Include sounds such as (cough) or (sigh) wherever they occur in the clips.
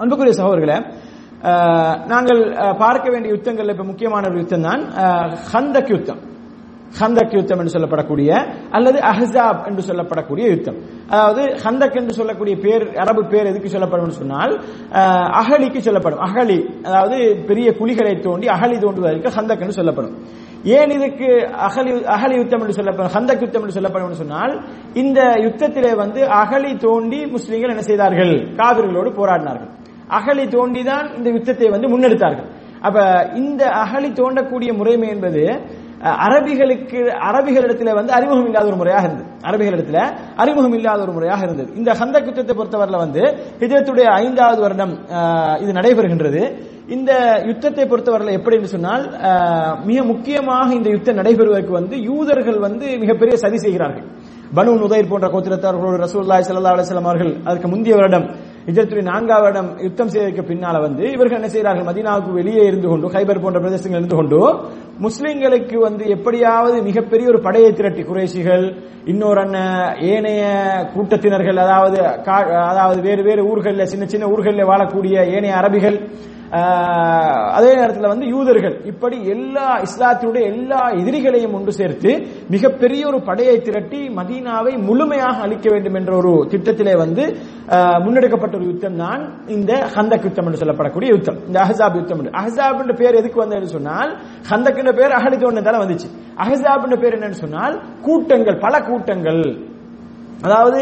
அன்புக்குரிய சகோதரர்களே நாங்கள் பார்க்க வேண்டிய யுத்தங்கள்ல இப்ப முக்கியமான ஒரு யுத்தம் தான் ஹந்தக் யுத்தம். ஹந்தக் யுத்தம் என்று சொல்லப்படக்கூடிய அல்லது அஹ்ஸாப் என்று சொல்லப்படக்கூடிய யுத்தம். அதாவது ஹந்தக் என்று சொல்லக்கூடிய பேர் அரபு பேர் எதுக்கு சொல்லப்படும் சொன்னால் அகலிக்கு சொல்லப்படும். அகலி அதாவது பெரிய குழிகளை தோண்டி அகலி தோண்டுவதற்கு ஹந்தக் என்று சொல்லப்படும். ஏன் இதுக்கு அகலி அகலி யுத்தம் என்று சொல்லப்படும் ஹந்தக் யுத்தம் என்று சொல்லப்படும் சொன்னால் இந்த யுத்தத்திலே வந்து அகலி தோண்டி முஸ்லிம்கள் என்ன செய்தார்கள்? காவிர்களோடு போராடினார்கள். அகழி தோண்டிதான் இந்த யுத்தத்தை வந்து முன்னெடுத்தார்கள். அப்ப இந்த அகழி தோண்டக்கூடிய முறைமை என்பது அரபிகளுக்கு அரபிகளிடத்துல வந்து அறிமுகம் இல்லாத ஒரு முறையாக இருந்தது. அரபிகளிடத்துல அறிமுகம் இல்லாத ஒரு முறையாக இருந்தது. இந்த ஹந்தக் யுத்தத்தை பொறுத்தவரையில் வந்து ஹிஜரத்துடைய ஐந்தாவது வருடம் இது நடைபெறுகின்றது. இந்த யுத்தத்தை பொறுத்தவரையில் எப்படி என்று சொன்னால் மிக முக்கியமாக இந்த யுத்தம் நடைபெறுவதற்கு வந்து யூதர்கள் வந்து மிகப்பெரிய சதி செய்கிறார்கள். பனு நுதைர் போன்ற கோத்திரத்தார்களோடு ரசூல்லாய் சல்லா அலைஹி அவர்கள் அதுக்கு முந்தைய வருடம் ஹிஜ்ரத்துடைய நான்காவது வருடம் யுத்தம் செய்வதற்கு பின்னால வந்து இவர்கள் என்ன செய்கிறார்கள்? மதினாவுக்கு வெளியே இருந்து கொண்டு ஹைபர் போன்ற பிரதேசங்கள் இருந்து கொண்டு முஸ்லிம்களுக்கு வந்து எப்படியாவது மிகப்பெரிய ஒரு படையை திரட்டி குறைசிகள் இன்னொரு அண்ணன் ஏனைய கூட்டத்தினர்கள் அதாவது கா- அதாவது வேறு வேறு ஊர்களில் சின்ன சின்ன ஊர்களில் வாழக்கூடிய ஏனைய அரபிகள் அதே நேரத்தில் வந்து யூதர்கள் இப்படி எல்லா இஸ்லாத்தினுடைய எல்லா எதிரிகளையும் ஒன்று சேர்த்து மிகப்பெரிய ஒரு படையை திரட்டி மதீனாவை முழுமையாக அழிக்க வேண்டும் என்ற ஒரு திட்டத்திலே வந்து முன்னெடுக்கப்பட்ட ஒரு யுத்தம் தான் இந்த ஹந்தக் யுத்தம் என்று சொல்லப்படக்கூடிய யுத்தம். இந்த அஹசாப் யுத்தம் என்று. அஹசாப் என்ற பேர் எதுக்கு வந்ததுன்னு சொன்னால் ஹந்தக் என்ற பேர் அகலி தோண்டதால வந்துச்சு. அஹசாப் என்ற பேர் என்னன்னு சொன்னால் கூட்டங்கள் பல கூட்டங்கள். அதாவது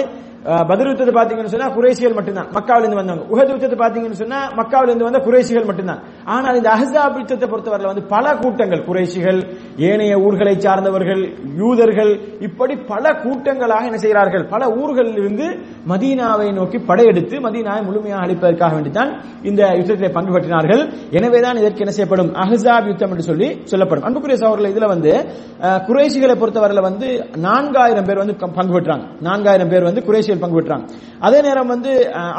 பதில் யுத்தத்தை பாத்தீங்கன்னு சொன்னா குறைசிகள் மட்டும்தான். மக்காவில இருந்து வந்தாங்க உஹத் யுத்தத்தை பாத்தீங்கன்னு சொன்னா மக்காவில இருந்து வந்த குறைசிகள் மட்டும்தான். ஆனால் இந்த அஹ்ஸாப் யுத்தத்தை பொறுத்தவரையில வந்து பல கூட்டங்கள். குறைசிகள் ஏனைய ஊர்களை சார்ந்தவர்கள் யூதர்கள் இப்படி பல கூட்டங்களாக என்ன செய்கிறார்கள்? பல ஊர்களில் இருந்து மதீனாவை நோக்கி படையெடுத்து மதீனாவை முழுமையாக அளிப்பதற்காக வேண்டித்தான் இந்த யுத்தத்தில் பங்கு பற்றினார்கள். எனவேதான் இதற்கு என்ன செய்யப்படும்? அஹ்ஸாப் யுத்தம் என்று சொல்லி சொல்லப்படும். அன்புக்குரிய சகோதரர்கள் இதுல வந்து அஹ், குறைஷிகளை வந்து நான்காயிரம் பேர் வந்து பங்கு பெற்றாங்க. நான்காயிரம் பேர் வந்து குறைஷிகள் பங்கு பெற்றாங்க. அதே நேரம் வந்து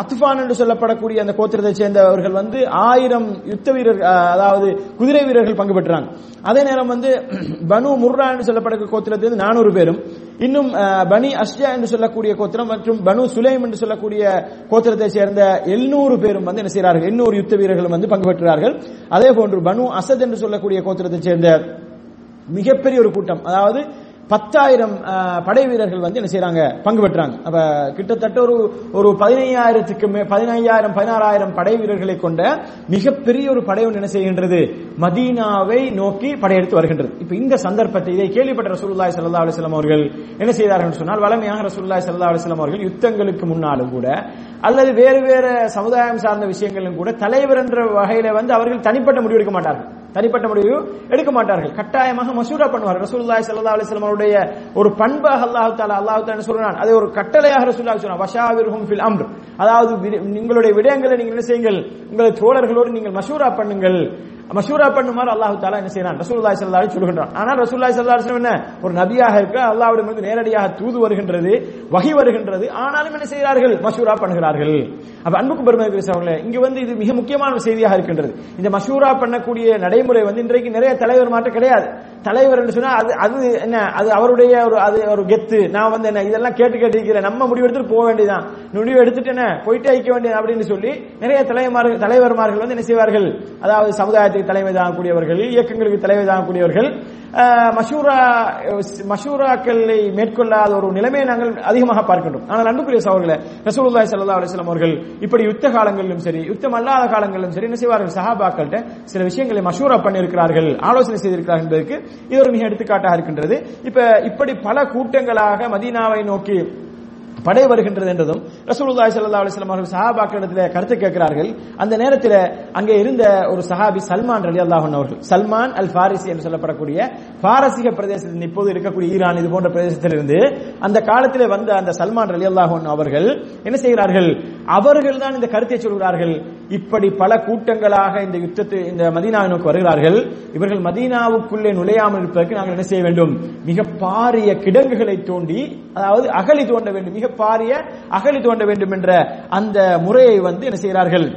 அத்துஃபான் என்று சொல்லப்படக்கூடிய அந்த கோத்திரத்தை சேர்ந்தவர்கள் வந்து ஆயிரம் யுத்த வீரர் அதாவது குதிரை வீரர்கள் பங்கு பெற்றாங்க. அதே நேரம் வந்து (clears throat) பனு முர்ரா என்று சொல்லப்படக்கூடிய கோத்திரத்திலிருந்து நானூறு பேரும் இன்னும் பனி அஷ்ஜா என்று சொல்லக்கூடிய கோத்திரம் மற்றும் பனு சுலைம் என்று சொல்லக்கூடிய கோத்திரத்தை சேர்ந்த எழுநூறு பேரும் வந்து என்ன செய்கிறார்கள்? எண்ணூறு யுத்த வீரர்களும் வந்து பங்கு பெற்றார்கள். அதே போன்று பனு அசத் என்று சொல்லக்கூடிய கோத்திரத்தை சேர்ந்த மிகப்பெரிய ஒரு கூட்டம். அதாவது பத்தாயிரம் படை வீரர்கள் வந்து என்ன செய்யறாங்க பங்கு பெற்றாங்க. அப்ப கிட்டத்தட்ட ஒரு ஒரு பதினையாயிரத்துக்கு மே பதினையாயிரம் பதினாறாயிரம் படை வீரர்களை கொண்ட மிகப்பெரிய ஒரு படை ஒன்று என்ன செய்கின்றது? மதீனாவை நோக்கி படையெடுத்து வருகின்றது. இப்ப இந்த சந்தர்ப்பத்தை இதை கேள்விப்பட்ட ரசூல்லாய் சல்லா அலிஸ்லாம் அவர்கள் என்ன செய்தார்கள் சொன்னால் வளமையாக ரசூல்லாய் சல்லா அலிஸ்லாம் அவர்கள் யுத்தங்களுக்கு முன்னாலும் கூட அல்லது வேறு வேறு சமுதாயம் சார்ந்த விஷயங்களும் கூட தலைவர் என்ற வகையில வந்து அவர்கள் தனிப்பட்ட முடிவெடுக்க மாட்டார்கள். தனிப்பட்ட முடிவு எடுக்க மாட்டார்கள். கட்டாயமாக மசூரா பண்ணுவார் ரசூல்லாய் சல்லா அலைஹி வஸல்லம் அவருடைய ஒரு பண்பாக அல்லாஹ் தாலா அல்லாஹு தாலா சொல்றான்? அதை ஒரு கட்டளையாக ரசூல்லா சொல்றான் வஷாவிர்ஹும் ஃபில் அம்ர். அதாவது உங்களுடைய விடயங்களை நீங்கள் என்ன செய்யுங்கள் உங்கள் தோழர்களோடு நீங்கள் மசூரா பண்ணுங்கள். மசூரா பண்ணுமாறு அல்லாஹ் தாலா என்ன செய்யறான் ரசூல்லாய் ஸல்லல்லாஹு அலைஹி சொல்கின்றான். ஆனால் ரசூல்லாய் ஸல்லல்லாஹு என்ன? ஒரு நபியாக இருக்க அல்லாஹ்விடமிருந்து நேரடியாக தூது வருகின்றது வகி வருகின்றது. ஆனாலும் என்ன செய்கிறார்கள்? மசூரா பண்ணுகிறார்கள். அப்ப அன்புக்கு பெருமை அவர்களே இங்க வந்து இது மிக முக்கியமான ஒரு செய்தியாக இருக்கின்றது. இந்த மசூரா பண்ணக்கூடிய நடைமுறை வந்து இன்றைக்கு நிறைய தலைவர் மாற்றம் கிடையாது. தலைவர் என்று சொன்னா அது அது என்ன? அது அவருடைய ஒரு அது ஒரு கெத்து. நான் வந்து என்ன இதெல்லாம் கேட்டு கேட்டிருக்கிறேன் நம்ம முடிவு எடுத்துட்டு போக வேண்டியதான் முடிவு எடுத்துட்டு என்ன போயிட்டே ஐக்க வேண்டியது அப்படின்னு சொல்லி நிறைய தலைவர் தலைவர்மார்கள் வந்து என்ன செய்வார்கள்? அதாவது சமுதாயத்தை தலைமை தாங்கக்கூடியவர்கள் இயக்கங்களுக்கு தலைமை தாங்கக்கூடியவர்கள் மஷூரா மஷூராக்களை மேற்கொள்ளாத ஒரு நிலைமையை நாங்கள் அதிகமாக பார்க்கின்றோம். ஆனால் அன்புக்குரிய சகோதரர்களே ரசூலுல்லாய் சல்லா அலைஹி அவர்கள் இப்படி யுத்த காலங்களிலும் சரி யுத்தம் அல்லாத காலங்களிலும் சரி என்ன செய்வார்கள்? சஹாபாக்கள்கிட்ட சில விஷயங்களை மஷூரா பண்ணியிருக்கிறார்கள் ஆலோசனை செய்திருக்கிறார்கள் என்பதற்கு இது ஒரு மிக எடுத்துக்காட்டாக இருக்கின்றது. இப்ப இப்படி பல கூட்டங்களாக மதீனாவை நோக்கி படை வருகின்றது என்றதும் ரசூலுல்லாஹி ஸல்லல்லாஹு அலைஹி வஸல்லம் அவர்கள் சஹாபாக்களிடத்தில் கருத்து கேட்கிறார்கள். அந்த நேரத்தில் அங்கே இருந்த ஒரு சஹாபி சல்மான் ரலியல்லாஹு அன்ஹு அவர்கள் சல்மான் அல் ஃபாரிசி என்று சொல்லப்படக்கூடிய பாரசீக பிரதேசத்தில் இப்போது இருக்கக்கூடிய ஈரான் இது போன்ற பிரதேசத்திலிருந்து அந்த காலத்தில் வந்த அந்த சல்மான் ரலியல்லாஹு அன்ஹு அவர்கள் என்ன செய்கிறார்கள்? அவர்கள் தான் இந்த கருத்தை சொல்கிறார்கள். இப்படி பல கூட்டங்களாக இந்த யுத்தத்தை இந்த மதீனாவை நோக்கி வருகிறார்கள். இவர்கள் மதீனாவுக்குள்ளே நுழையாமல் இருப்பதற்கு நாங்கள் என்ன செய்ய வேண்டும்? மிக பாரிய கிடங்குகளை தோண்டி அதாவது அகழி தோண்ட வேண்டும். மிக பாரிய அகழி தோண்ட வேண்டும் என்ற அந்த முறையை வந்து என்ன செய்கிறார்கள்?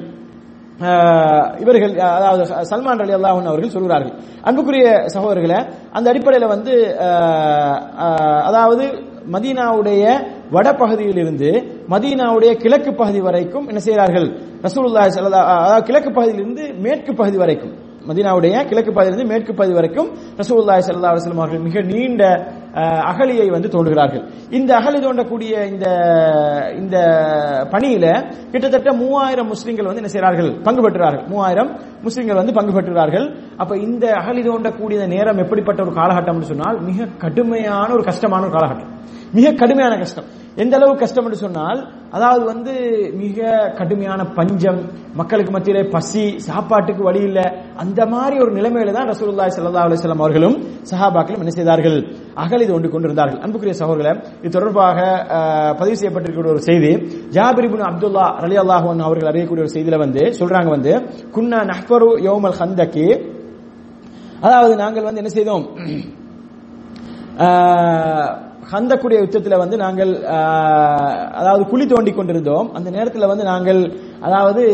இவர்கள் அதாவது சல்மான் அலி அல்லாஹன் அவர்கள் சொல்கிறார்கள். அன்புக்குரிய சகோதரர்களை அந்த அடிப்படையில் வந்து ஆஹ் அதாவது மதீனாவுடைய வட பகுதியிலிருந்து மதீனாவுடைய கிழக்கு பகுதி வரைக்கும் என்ன செய்கிறார்கள்? ரசூலுல்லாஹி ஸல்லல்லாஹு அதாவது கிழக்கு பகுதியிலிருந்து மேற்கு பகுதி வரைக்கும் மதீனாவுடைய கிழக்கு பகுதியிலிருந்து மேற்கு பகுதி வரைக்கும் ரசூல்லாய் சல்லா அலுவலம் அவர்கள் மிக நீண்ட அகலியை அகழியை வந்து தோண்டுகிறார்கள். இந்த அகழி தோண்டக்கூடிய இந்த இந்த பணியில கிட்டத்தட்ட மூவாயிரம் முஸ்லிம்கள் வந்து என்ன செய்கிறார்கள்? பங்கு பெற்றுறார்கள் மூவாயிரம் முஸ்லிம்கள் வந்து பங்கு பெற்றுகிறார்கள். அப்ப இந்த அகழி தோண்டக்கூடிய நேரம் எப்படிப்பட்ட ஒரு காலகட்டம்னு சொன்னால் மிக கடுமையான ஒரு கஷ்டமான ஒரு காலகட்டம். மிக கடுமையான கஷ்டம். எந்த அளவு கஷ்டம் என்று சொன்னால் அதாவது வந்து மிக கடுமையான பஞ்சம் மக்களுக்கு மத்தியிலே பசி சாப்பாட்டுக்கு வழி இல்ல அந்த மாதிரி ஒரு நிலைமையில தான் ரசூலுல்லாய் சல்லா அலைஹி அவர்களும் சஹாபாக்களும் என்ன செய்தார்கள்? அகழி ஒன்று கொண்டிருந்தார்கள். அன்புக்குரிய சகோதரர்களே இது தொடர்பாக பதிவு செய்யப்பட்டிருக்கிற ஒரு செய்தி. ஜாபிரிபுன் அப்துல்லா அலி அல்லாஹன் அவர்கள் அறியக்கூடிய ஒரு செய்தியில வந்து சொல்றாங்க வந்து குன்னா நஹ்பரு யோமல் ஹந்தக்கி அதாவது நாங்கள் வந்து என்ன செய்தோம்? ஹந்தக்குடைய யுத்தத்தில் வந்து நாங்கள் அதாவது குழி தோண்டி கொண்டிருந்தோம். அந்த நேரத்தில் வந்து நாங்கள் அதாவது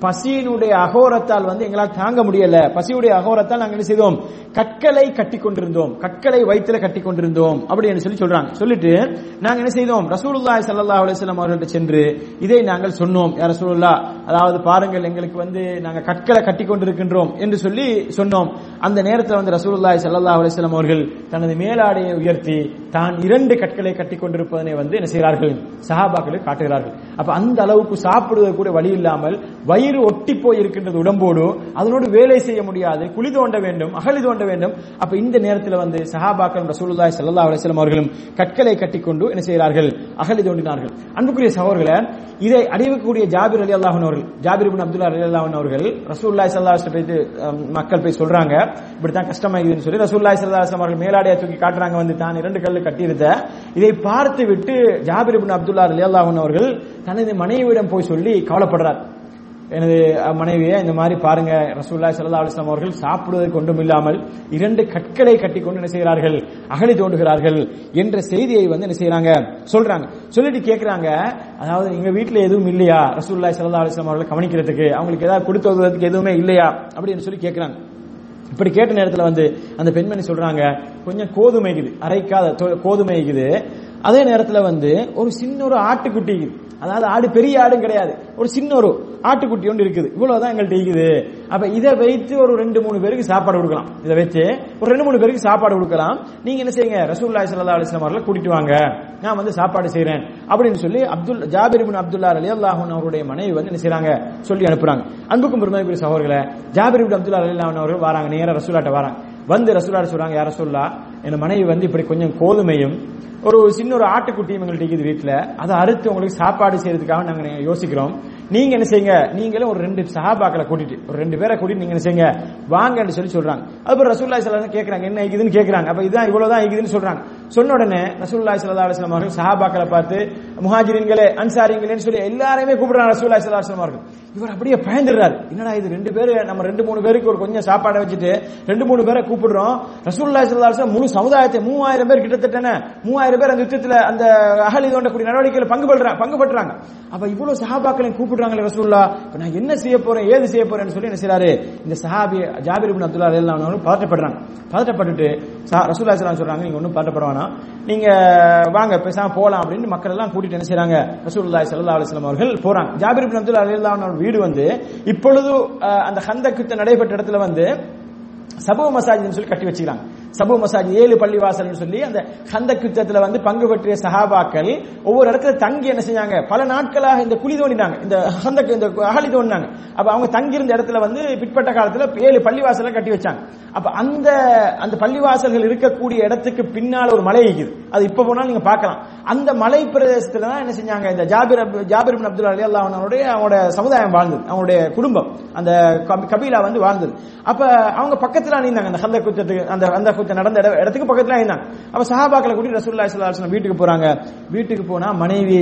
பசியினுடைய அகோரத்தால் வந்து எங்களால் தாங்க முடியல. பசியுடைய அகோரத்தால் நாங்கள் என்ன செய்தோம்? கற்களை கட்டி கொண்டிருந்தோம். கற்களை வயிற்றுல கட்டி கொண்டிருந்தோம். அப்படின்னு சொல்லி சொல்றாங்க. சொல்லிட்டு நாங்க என்ன செய்தோம்? ரசூலுல்லாஹி சல்லா அலைஹி அவர்கள்ட்ட சென்று இதை நாங்கள் சொன்னோம். யார் ரசூலுல்லா அதாவது பாருங்கள் எங்களுக்கு வந்து நாங்கள் கற்களை கட்டி கொண்டிருக்கின்றோம் என்று சொல்லி சொன்னோம். அந்த நேரத்தில் வந்து ரசூலுல்லாஹி சல்லா அலிஸ்லாம் அவர்கள் தனது மேலாடையை உயர்த்தி தான் இரண்டு கற்களை கட்டி கொண்டிருப்பதனை வந்து என்ன செய்கிறார்கள்? சஹாபாக்களை காட்டுகிறார்கள். அப்ப அந்த அளவுக்கு சாப்பிடுவது கூட வழி இல்லாமல் வயிறு ஒட்டி போய் இருக்கின்றது உடம்போடு அதனோடு வேலை செய்ய முடியாது குழி தோண்ட வேண்டும் அகழி தோண்ட வேண்டும். அப்ப இந்த நேரத்தில் வந்து சஹாபாக்கள் ரசூலுல்லாஹி சல்லா அலிஸ்லாம் அவர்களும் கற்களை கட்டிக்கொண்டு என்ன செய்கிறார்கள்? அகழி தோண்டினார்கள். அன்புக்குரிய சகோதரர்களே இதை அறிவிக்கக்கூடிய ஜாபிர் அலி அல்லாஹன் அவர்கள் ஜாபிர் அப்துல்லா அலி அவர்கள் ரசூல்லாய் சல்லா அலைஹி மக்கள் போய் சொல்றாங்க. இப்படித்தான் கஷ்டமாகுதுன்னு சொல்லி ரசூல்லாய் சல்லா அவர்கள் மேலாடையை தூக்கி காட்டுறாங்க. வந்து தான் இரண்டு கல்லு கட்டியிருந்த. இதை பார்த்து விட்டு ஜாபிர் அப்துல்லா அலி அவர்கள் தனது மனைவியிடம் போய் சொல்லி கவலைப்படுறார். எனது மனைவியை இந்த மாதிரி பாருங்க ரசூல்லா சல்லா அலிஸ்லாம் அவர்கள் சாப்பிடுவதற்கு ஒன்றும் இல்லாமல் இரண்டு கற்களை கட்டிக்கொண்டு என்ன செய்கிறார்கள்? அகழி தோண்டுகிறார்கள் என்ற செய்தியை வந்து என்ன செய்யறாங்க சொல்றாங்க. சொல்லிட்டு கேட்கிறாங்க அதாவது எங்க வீட்டுல எதுவும் இல்லையா? ரசூல்லா சல்லா அலிஸ்லாம் அவர்களை கவனிக்கிறதுக்கு அவங்களுக்கு ஏதாவது கொடுத்து வருவதற்கு எதுவுமே இல்லையா? அப்படின்னு சொல்லி கேட்கிறாங்க இப்படி கேட்ட நேரத்துல வந்து அந்த பெண்மணி சொல்றாங்க கொஞ்சம் கோதுமை இருக்குது அரைக்காத தொ- அதே நேரத்துல வந்து ஒரு சின்ன ஒரு ஆட்டுக்குட்டி அதாவது ஆடு பெரிய ஆடும் கிடையாது. ஒரு சின்ன ஒரு ஆட்டுக்குட்டி ஒன்று இருக்குது. இவ்வளவுதான் எங்கள்கிட்ட இருக்குது. அப்ப இதை வைத்து ஒரு ரெண்டு மூணு பேருக்கு சாப்பாடு கொடுக்கலாம். இதை வச்சு ஒரு ரெண்டு மூணு பேருக்கு சாப்பாடு கொடுக்கலாம். நீங்க என்ன செய்யுங்க? ரசூல்லா சல்லா அலிஸ்லாம் அவர்களை கூட்டிட்டு வாங்க. நான் வந்து சாப்பாடு செய்யறேன் அப்படின்னு சொல்லி அப்துல் ஜாபிர் பின் அப்துல்லா அலி அல்லாஹன் அவருடைய மனைவி வந்து என்ன செய்யறாங்க சொல்லி அனுப்புறாங்க. அன்புக்கும் பெருமைக்குரிய சகோதரர்களை ஜாபிர் பின் அப்துல்லா அலி அல்லாஹன் அவர்கள் வராங்க. நேரம் ரசூலாட்ட வராங்க. வந்து ரசூலாட்ட சொல்றாங்க யார சொல்லா என் மனைவி வந்து இப்படி கொஞ்சம் கோதுமையும் ஒரு சின்ன ஒரு ஆட்டுக்குட்டியும் எங்கள்கிட்ட இருக்குது வீட்டில் அதை அறுத்து உங்களுக்கு சாப்பாடு செய்யறதுக்காக நாங்கள் யோசிக்கிறோம். நீங்க என்ன செய்யுங்க? நீங்களும் ஒரு ரெண்டு சஹாபாக்களை கூட்டிட்டு ஒரு ரெண்டு பேரை கூட்டிட்டு நீங்க என்ன செய்யுங்க? வாங்கன்னு சொல்லி சொல்றாங்க. அதுக்கப்புறம் ரசூல்லா சல்லா கேட்கறாங்க என்ன இருக்குதுன்னு கேட்கறாங்க அப்ப இதுதான் இவ்வளவுதான் இருக்குதுன்னு சொல்றாங்க. சொன்ன உடனே ரசூல்லாய் சல்லா அலுவலாம் அவர்கள் சஹாபாக்களை பார்த்து முஹாஜிரின்களே அன்சாரிங்களேன்னு சொல்லி எல்லாரையுமே கூப்பிடுறாங்க ரசூல்லா சல்லா அவர்கள். இவர் அப்படியே பயந்துடுறாரு. என்னடா இது ரெண்டு பேரு நம்ம ரெண்டு மூணு பேருக்கு ஒரு கொஞ்சம் சாப்பாடை வச்சுட்டு ரெண்டு மூணு பேரை கூப்பிடுறோம். ரசூல்லா சல்லா முழு சமுதாயத்தை மூவாயிரம் பேர் கிட்டத்தட்ட மூவாயிரம் பேர் அந்த யுத்தத்துல அந்த அகலி தோண்டக்கூடிய நடவடிக்கையில் பங்கு பெறுறாங்க பங்கு பெற்றாங்க. அப்ப இவ்வளவு சஹாபாக்களையும் கூப்பிடுறாங்களே ரசூல்லா இப்ப நான் என்ன செய்ய போறேன் ஏது செய்ய போறேன்னு சொல்லி என்ன செய்யறாரு இந்த சஹாபி ஜாபிர் பின் அப்துல்லா ரலியல்லாஹு பதட்டப்படுறாங்க பதட்டப்பட்டுட்டு ரசூல்லா சொல்றாங்க நீங்க ஒன்றும் பதட்டப்பட வேணாம். நீங்க வாங்க பேசாம போலாம் அப்படின்னு மக்கள் எல்லாம் கூட்டிட்டு என்ன செய்றாங்க? ரசூலுல்லாஹி ஸல்லல்லாஹு அலைஹி வஸல்லம் அவர்கள் போறாங்க. ஜாபிர் இப்னு அப்துல்லா ரலியல்லாஹு வீடு வந்து இப்பொழுது அந்த ஹந்தக் யுத்தம் நடைபெற்ற இடத்துல வந்து சபு மசாஜின்னு சொல்லி கட்டி வச்சுக்கிறாங்க. சபு மசாஜ் ஏழு பள்ளிவாசல்னு சொல்லி அந்த ஹந்தக் யுத்தத்துல வந்து பங்கு பெற்றிய சஹாபாக்கள் ஒவ்வொரு இடத்துல தங்கி என்ன செஞ்சாங்க? பல நாட்களாக இந்த குழி தோண்டினாங்க. இந்த ஹந்தக் இந்த அகழி தோண்டினாங்க. அப்ப அவங்க தங்கி இருந்த இடத்துல வந்து பிற்பட்ட காலத்துல ஏழு பள்ளிவாசலை கட்டி வச்சாங்க. அப்ப அந்த அந்த பள்ளிவாசல்கள் இருக்கக்கூடிய இடத்துக்கு பின்னால் ஒரு மலை இருக்குது அது இப்ப போனாலும் நீங்க பார்க்கலாம். அந்த மலை பிரதேசத்துல தான் என்ன செஞ்சாங்க? இந்த ஜாபிர் ஜாபிர் பின் அப்துல்லா அலி அவனுடைய அவனோட சமுதாயம் வாழ்ந்தது. அவனுடைய குடும்பம் அந்த கபீலா வந்து வாழ்ந்தது. அப்ப அவங்க பக்கத்துல அணிந்தாங்க அந்த ஹந்த குத்தத்துக்கு அந்த அந்த குத்த நடந்த இட- இடத்துக்கு பக்கத்துல அணிந்தாங்க அப்ப சஹாபாக்களை கூட்டி ரசூல்லா ஸல்லல்லாஹு வீட்டுக்கு போறாங்க. வீட்டுக்கு போனா மனைவி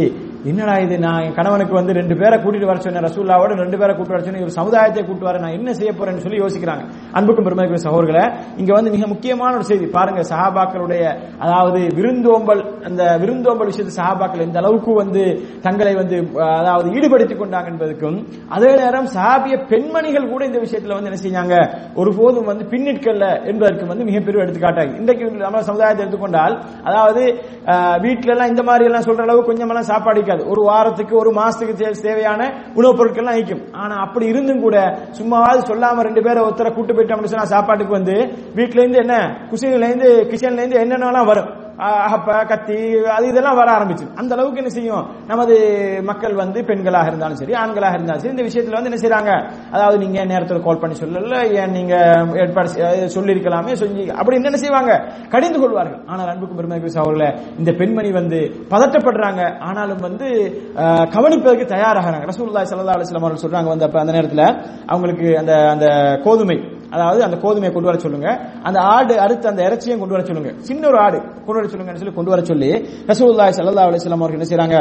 என்னடா இது? நான் என் கணவனுக்கு வந்து ரெண்டு பேரை கூட்டிட்டு வர சொன்னேன் ரசூல்லாவோட ரெண்டு பேரை கூட்டிட்டு வர சொன்னேன். ஒரு சமுதாயத்தை கூட்டு வர நான் என்ன செய்ய போறேன்னு சொல்லி யோசிக்கிறாங்க. அன்புக்கும் பெருமைக்கு சகோதரர்களே இங்க வந்து மிக முக்கியமான ஒரு செய்தி. பாருங்க சஹாபாக்களுடைய அதாவது விருந்தோம்பல் அந்த விருந்தோம்பல் விஷயத்து சஹாபாக்கள் எந்த அளவுக்கு வந்து தங்களை வந்து அதாவது ஈடுபடுத்திக் கொண்டாங்க என்பதற்கும் அதே நேரம் சஹாபிய பெண்மணிகள் கூட இந்த விஷயத்துல வந்து என்ன செஞ்சாங்க? ஒருபோதும் வந்து பின்னிற்கல்ல என்பதற்கு வந்து மிகப்பெரிய எடுத்துக்காட்டாக. இன்றைக்கு நம்ம சமுதாயத்தை எடுத்துக்கொண்டால் அதாவது வீட்டுல எல்லாம் இந்த மாதிரி எல்லாம் சொல்ற அளவு கொஞ்சமெல்லாம் சாப்பாடு இருக்காது ஒரு வாரத்துக்கு ஒரு மாசத்துக்கு தேவையான உணவுப் பொருட்கள்லாம் நிற்கும் ஆனா அப்படி இருந்தும் கூட சும்மாவது சொல்லாம ரெண்டு பேரை ஒருத்தரை கூட்டு போயிட்டோம் அப்படின்னு சொன்னா சாப்பாட்டுக்கு வந்து வீட்டுல இருந்து என்ன குசின்ல இருந்து கிச்சன்ல இருந்து என்னென்னலாம் வரும். அப்ப அகப்ப கத்தி அது இதெல்லாம் வர ஆரம்பிச்சு. அந்த அளவுக்கு என்ன செய்யும்? நமது மக்கள் வந்து பெண்களாக இருந்தாலும் சரி ஆண்களாக இருந்தாலும் சரி இந்த விஷயத்துல வந்து என்ன செய்யறாங்க அதாவது நீங்க நேரத்தில் கால் பண்ணி சொல்லல ஏன் நீங்க ஏற்பாடு செய்ய- சொல்லியிருக்கலாமே சொல்லி அப்படி என்ன செய்வாங்க? கடிந்து கொள்வார்கள். ஆனால் அன்புக்கு பெருமை அவர்கள இந்த பெண்மணி வந்து பதட்டப்படுறாங்க ஆனாலும் வந்து கவனிப்பதற்கு தயாராகிறாங்க. ரசூலுல்லாஹி சல்லா அலைஹி அவர்கள் சொல்றாங்க வந்து அப்ப அந்த நேரத்தில் அவங்களுக்கு அந்த அந்த கோதுமை அதாவது அந்த கோதுமையை கொண்டு வர சொல்லுங்க. அந்த ஆடு அடுத்து அந்த இறைச்சியும் கொண்டு வர சொல்லுங்க. சின்ன ஒரு ஆடு கொண்டு வர சொல்லுங்கன்னு சொல்லி கொண்டு வர சொல்லி ரசூலுல்லாஹி சல்லா அலைஹி அவர்கள் என்ன செய்யறாங்க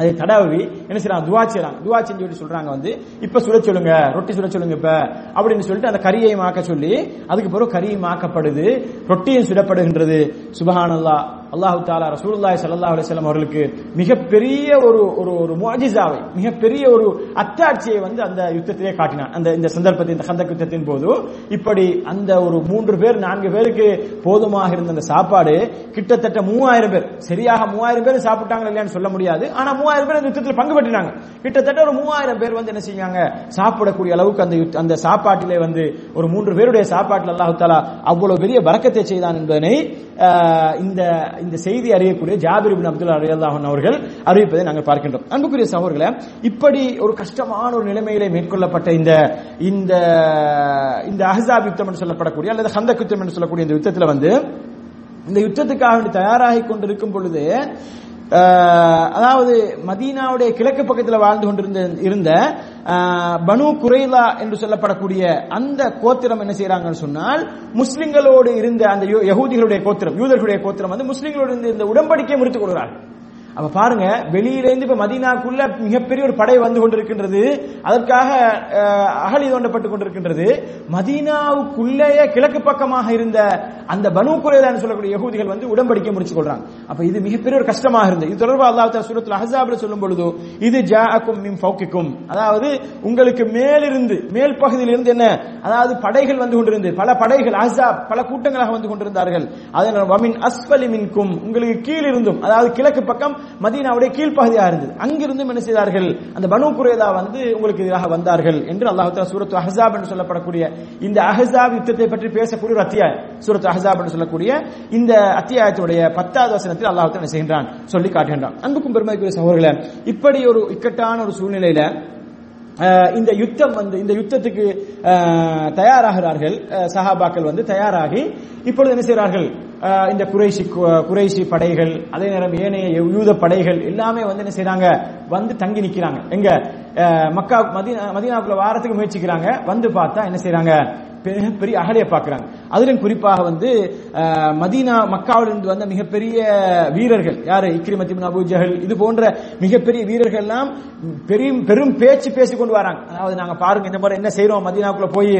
அதை தடவி என்ன செய்யறாங்க துவா செய்யறாங்க துவா செஞ்சு விட்டு சொல்றாங்க வந்து இப்ப சுட சொல்லுங்க ரொட்டி சுட சொல்லுங்க இப்ப அப்படின்னு சொல்லிட்டு அந்த கரியை மாக்க சொல்லி அதுக்கு பிறகு கரியும் மாக்கப்படுது ரொட்டியும் சுடப்படுகின்றது. சுபஹானல்லா அல்லாஹு தாலா ரசூல்லாய் சல்லாஹ் அலிஸ்லாம் அவர்களுக்கு மிகப்பெரிய ஒரு ஒரு ஒரு மோஜிசாவை மிகப்பெரிய ஒரு அத்தாட்சியை வந்து அந்த யுத்தத்திலே காட்டினான். அந்த இந்த சந்தர்ப்பத்தில் இந்த கந்தக் யுத்தத்தின் போது இப்படி அந்த ஒரு மூன்று பேர் நான்கு பேருக்கு போதுமாக இருந்த அந்த சாப்பாடு கிட்டத்தட்ட மூவாயிரம் பேர். சரியாக மூவாயிரம் பேர் சாப்பிட்டாங்க இல்லையான்னு சொல்ல முடியாது. ஆனா மூவாயிரம் பேர் அந்த யுத்தத்தில் பங்கு பெற்றினாங்க கிட்டத்தட்ட ஒரு மூவாயிரம் பேர் வந்து என்ன செஞ்சாங்க சாப்பிடக்கூடிய அளவுக்கு அந்த அந்த சாப்பாட்டிலே வந்து ஒரு மூன்று பேருடைய சாப்பாட்டில் அல்லாஹு தாலா அவ்வளவு பெரிய பறக்கத்தை செய்தான் என்பதனை இந்த இந்த செய்தி அறியக்கூடிய ஜாபிர் பின் அப்துல்லா அலியல்லாஹன் அவர்கள் அறிவிப்பதை நாங்கள் பார்க்கின்றோம். அன்புக்குரிய சகோதரர்களே இப்படி ஒரு கஷ்டமான ஒரு நிலைமையிலே மேற்கொள்ளப்பட்ட இந்த இந்த இந்த அஹ்ஸாப் யுத்தம் என்று சொல்லப்படக்கூடிய அல்லது ஹந்தக் யுத்தம் என்று சொல்லக்கூடிய இந்த யுத்தத்தில் வந்து இந்த யுத்தத்துக்காக தயாராகி கொண்டிருக்கும் பொழுது அதாவது மதீனாவுடைய கிழக்கு பக்கத்தில் வாழ்ந்து கொண்டிருந்த இருந்த பனு குரைலா என்று சொல்லப்படக்கூடிய அந்த கோத்திரம் என்ன செய்யறாங்கன்னு சொன்னால் முஸ்லிம்களோடு இருந்த அந்த யூ- யகூதிகளுடைய கோத்திரம் யூதர்களுடைய கோத்திரம் வந்து முஸ்லிம்களோடு இருந்த இந்த உடன்படிக்கையை முறித்துக் கொள்கிறார்கள். அப்ப பாருங்க வெளியிலேருந்து இப்ப மதீனாக்குள்ள மிகப்பெரிய ஒரு படை வந்து கொண்டிருக்கின்றது. அதற்காக அகலி அகழி தோண்டப்பட்டு கொண்டிருக்கின்றது. மதீனாவுக்குள்ளேயே கிழக்கு பக்கமாக இருந்த அந்த பனு குறைதான் சொல்லக்கூடிய யகுதிகள் வந்து உடன்படிக்கை முடிச்சு கொள்றாங்க. அப்ப இது மிகப்பெரிய ஒரு கஷ்டமாக இருந்தது. இது தொடர்பாக அல்லாஹ் தஆலா சூரத்துல் சொல்லும் பொழுது இது ஜாக்கும் மிம் ஃபௌக்கிக்கும் அதாவது உங்களுக்கு மேலிருந்து மேல் பகுதியில் இருந்து என்ன? அதாவது படைகள் வந்து கொண்டிருந்து பல படைகள் அஹாப் பல கூட்டங்களாக வந்து கொண்டிருந்தார்கள். அதனால் வமின் அஸ்ஃபலி மின்கும். உங்களுக்கு கீழிருந்தும் அதாவது கிழக்கு பக்கம் மதீனாவுடைய கீழ்ப்பகுதியாக இருந்தது. அங்கிருந்தும் என்ன செய்தார்கள்? அந்த பனு குரேதா வந்து உங்களுக்கு எதிராக வந்தார்கள் என்று அல்லாஹ் சூரத்து அஹ்ஸாப் என்று சொல்லப்படக்கூடிய இந்த அஹ்ஸாப் யுத்தத்தை பற்றி பேசக்கூடிய ஒரு அத்தியாயம். சூரத்து அஹ்ஸாப் என்று சொல்லக்கூடிய இந்த அத்தியாயத்துடைய பத்தாவது வசனத்தில் அல்லாஹ் என்ன செய்கின்றான்? சொல்லி காட்டுகின்றான். அன்புக்கும் பெருமைக்குரிய சகோதரர்களே இப்படி ஒரு இக்கட்டான ஒரு சூழ்நிலையில இந்த யுத்தம் வந்து இந்த யுத்தத்துக்கு தயாராகிறார்கள். சஹாபாக்கள் வந்து தயாராகி இப்பொழுது என்ன செய்கிறார்கள்? இந்த குறைசி கு- குறைசி படைகள் அதே நேரம் ஏனைய யூத படைகள் எல்லாமே வந்து என்ன செய்யறாங்க வந்து தங்கி நிக்கிறாங்க. எங்க? மக்கா மதீனா மதீனாவுக்குள்ள வாரத்துக்கு முயற்சிக்கிறாங்க. வந்து பார்த்தா என்ன செய்யறாங்க மிகப்பெரிய அகலையை பார்க்கறாங்க. அதிலும் குறிப்பாக வந்து மதீனா மக்காவிலிருந்து வந்த மிகப்பெரிய வீரர்கள் யாரு? இக்ரிமத்தின் இப்னு ஜஹல். இது போன்ற மிகப்பெரிய வீரர்கள் எல்லாம் பெரும் பெரும் பேச்சு பேசி கொண்டு வராங்க. அதாவது நாங்க பாருங்க இந்த மாதிரி என்ன செய்யறோம் மதீனாக்குள்ள போய்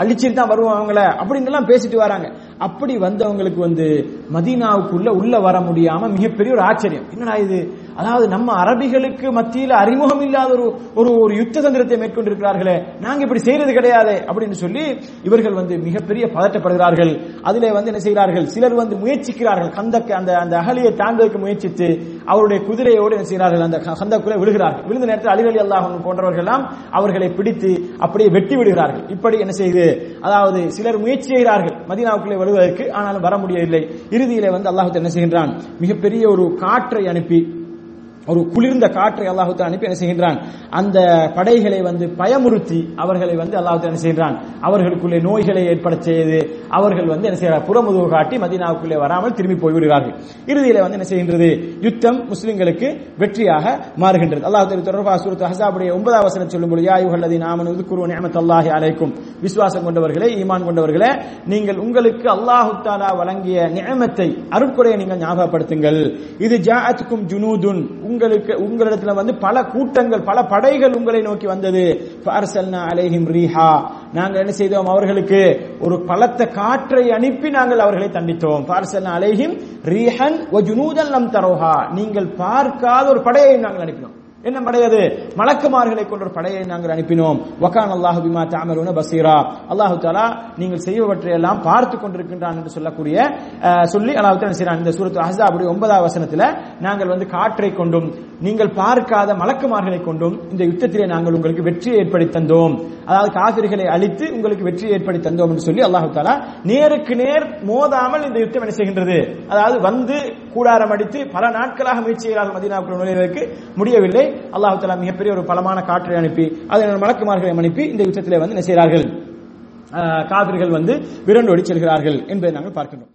அழிச்சிட்டு தான் வருவோம் அவங்கள அப்படின்னு எல்லாம் பேசிட்டு வராங்க. அப்படி வந்தவங்களுக்கு வந்து மதீனாவுக்குள்ள உள்ள வர முடியாம மிகப்பெரிய ஒரு ஆச்சரியம். என்னடா இது? அதாவது நம்ம அரபிகளுக்கு மத்தியில் அறிமுகம் இல்லாத ஒரு ஒரு ஒரு யுத்த தந்திரத்தை மேற்கொண்டிருக்கிறார்களே நாங்க இப்படி செய்யறது கிடையாது அப்படின்னு சொல்லி இவர்கள் வந்து மிகப்பெரிய பதட்டப்படுகிறார்கள். அதிலே வந்து என்ன செய்கிறார்கள்? சிலர் வந்து முயற்சிக்கிறார்கள். கந்தக்கு அந்த அந்த அகலியை தாண்டுவதற்கு முயற்சித்து அவருடைய குதிரையோடு என்ன செய்கிறார்கள்? அந்த கந்தக்குள்ளே விழுகிறார்கள். விழுந்த நேரத்தில் அலிரலி அல்லாஹ் போன்றவர்கள் எல்லாம் அவர்களை பிடித்து அப்படியே வெட்டி விடுகிறார்கள். இப்படி என்ன செய்து அதாவது சிலர் முயற்சி செய்கிறார்கள். மதினாவுக்குள்ளே வருவதற்கு ஆனாலும் வர முடியவில்லை. இறுதியிலே வந்து அல்லாஹ் என்ன செய்கின்றான்? மிகப்பெரிய ஒரு காற்றை அனுப்பி ஒரு குளிர்ந்த காற்றை அல்லாஹுத்தா அனுப்பி என்ன செய்கின்றான்? அந்த படைகளை வந்து பயமுறுத்தி அவர்களை வந்து அல்லாஹுத்தா என்ன செய்கின்றான்? அவர்களுக்குள்ளே நோய்களை ஏற்பட செய்து அவர்கள் வந்து என்ன செய்கிறார் புறமுதுகு காட்டி மதீனாவுக்குள்ளே வராமல் திரும்பி போய்விடுகிறார்கள் இறுதியில வந்து என்ன செய்கின்றது? யுத்தம் முஸ்லிம்களுக்கு வெற்றியாக மாறுகின்றது. அல்லாஹ் தொடர்பாக சூரத் ஹசாபுடைய ஒன்பதாம் வசனம் சொல்லும் பொழுது யா அய்யுஹல்லதீன குருவன் உذ்குரு நிஅமத்தல்லாஹி அலைக்கும். விசுவாசம் கொண்டவர்களே ஈமான் கொண்டவர்களே நீங்கள் உங்களுக்கு அல்லாஹு வழங்கிய நியமத்தை அருட்கொடையை நீங்கள் ஞாபகப்படுத்துங்கள். இது ஜாஅத்துக்கும் ஜுனூதுன். உங்களுக்கு உங்களிடத்துல வந்து பல கூட்டங்கள் பல படைகள் உங்களை நோக்கி வந்தது. ஃபஅர்சல்னா அலைஹிம் ரீஹா நாங்கள் என்ன செய்தோம் அவர்களுக்கு? ஒரு பலத்த காற்றை அனுப்பி நாங்கள் அவர்களை தண்டித்தோம். ஃபஅர்சல்னா அலைஹிம் ரீஹன் வ லம் தரோஹா நீங்கள் பார்க்காத ஒரு படையை நாங்கள் அனுப்பினோம். என்ன படை அது மலக்குமார்களை கொண்ட ஒரு படையை நாங்கள் அனுப்பினோம். வக்கான் அல்லாஹு பிமா தாமருன பசீரா. அல்லாஹு தாலா நீங்கள் செய்வவற்றை எல்லாம் பார்த்து கொண்டிருக்கின்றான் என்று சொல்லக்கூடிய சொல்லி அல்லாஹு தாலா செய்றான் இந்த சூரத்து அஹ்ஸாபுடைய ஒன்பதாம் வசனத்துல நாங்கள் வந்து காற்றை கொண்டும் நீங்கள் பார்க்காத மலக்குமார்களை கொண்டும் இந்த யுத்தத்திலே நாங்கள் உங்களுக்கு வெற்றியை ஏற்படுத்தி தந்தோம். அதாவது காவிரிகளை அழித்து உங்களுக்கு வெற்றியை ஏற்படுத்தி தந்தோம் என்று சொல்லி அல்லாஹு தாலா நேருக்கு நேர் மோதாமல் இந்த யுத்தம் என்ன செய்கின்றது? அதாவது வந்து கூடாரம் அடித்து பல நாட்களாக முயற்சி செய்கிறார்கள் மதீனாவுக்குள் நுழைவதற்கு. முடியவில்லை. அல்லாஹு தலா மிகப்பெரிய ஒரு பலமான காற்றை அனுப்பி அதை மலக்குமார்களை அனுப்பி இந்த யுத்தத்திலே வந்து என்ன செய்கிறார்கள்? அஹ், காவிரிகள் வந்து விரண்டோடி செல்கிறார்கள் என்பதை நாங்கள் பார்க்கின்றோம்.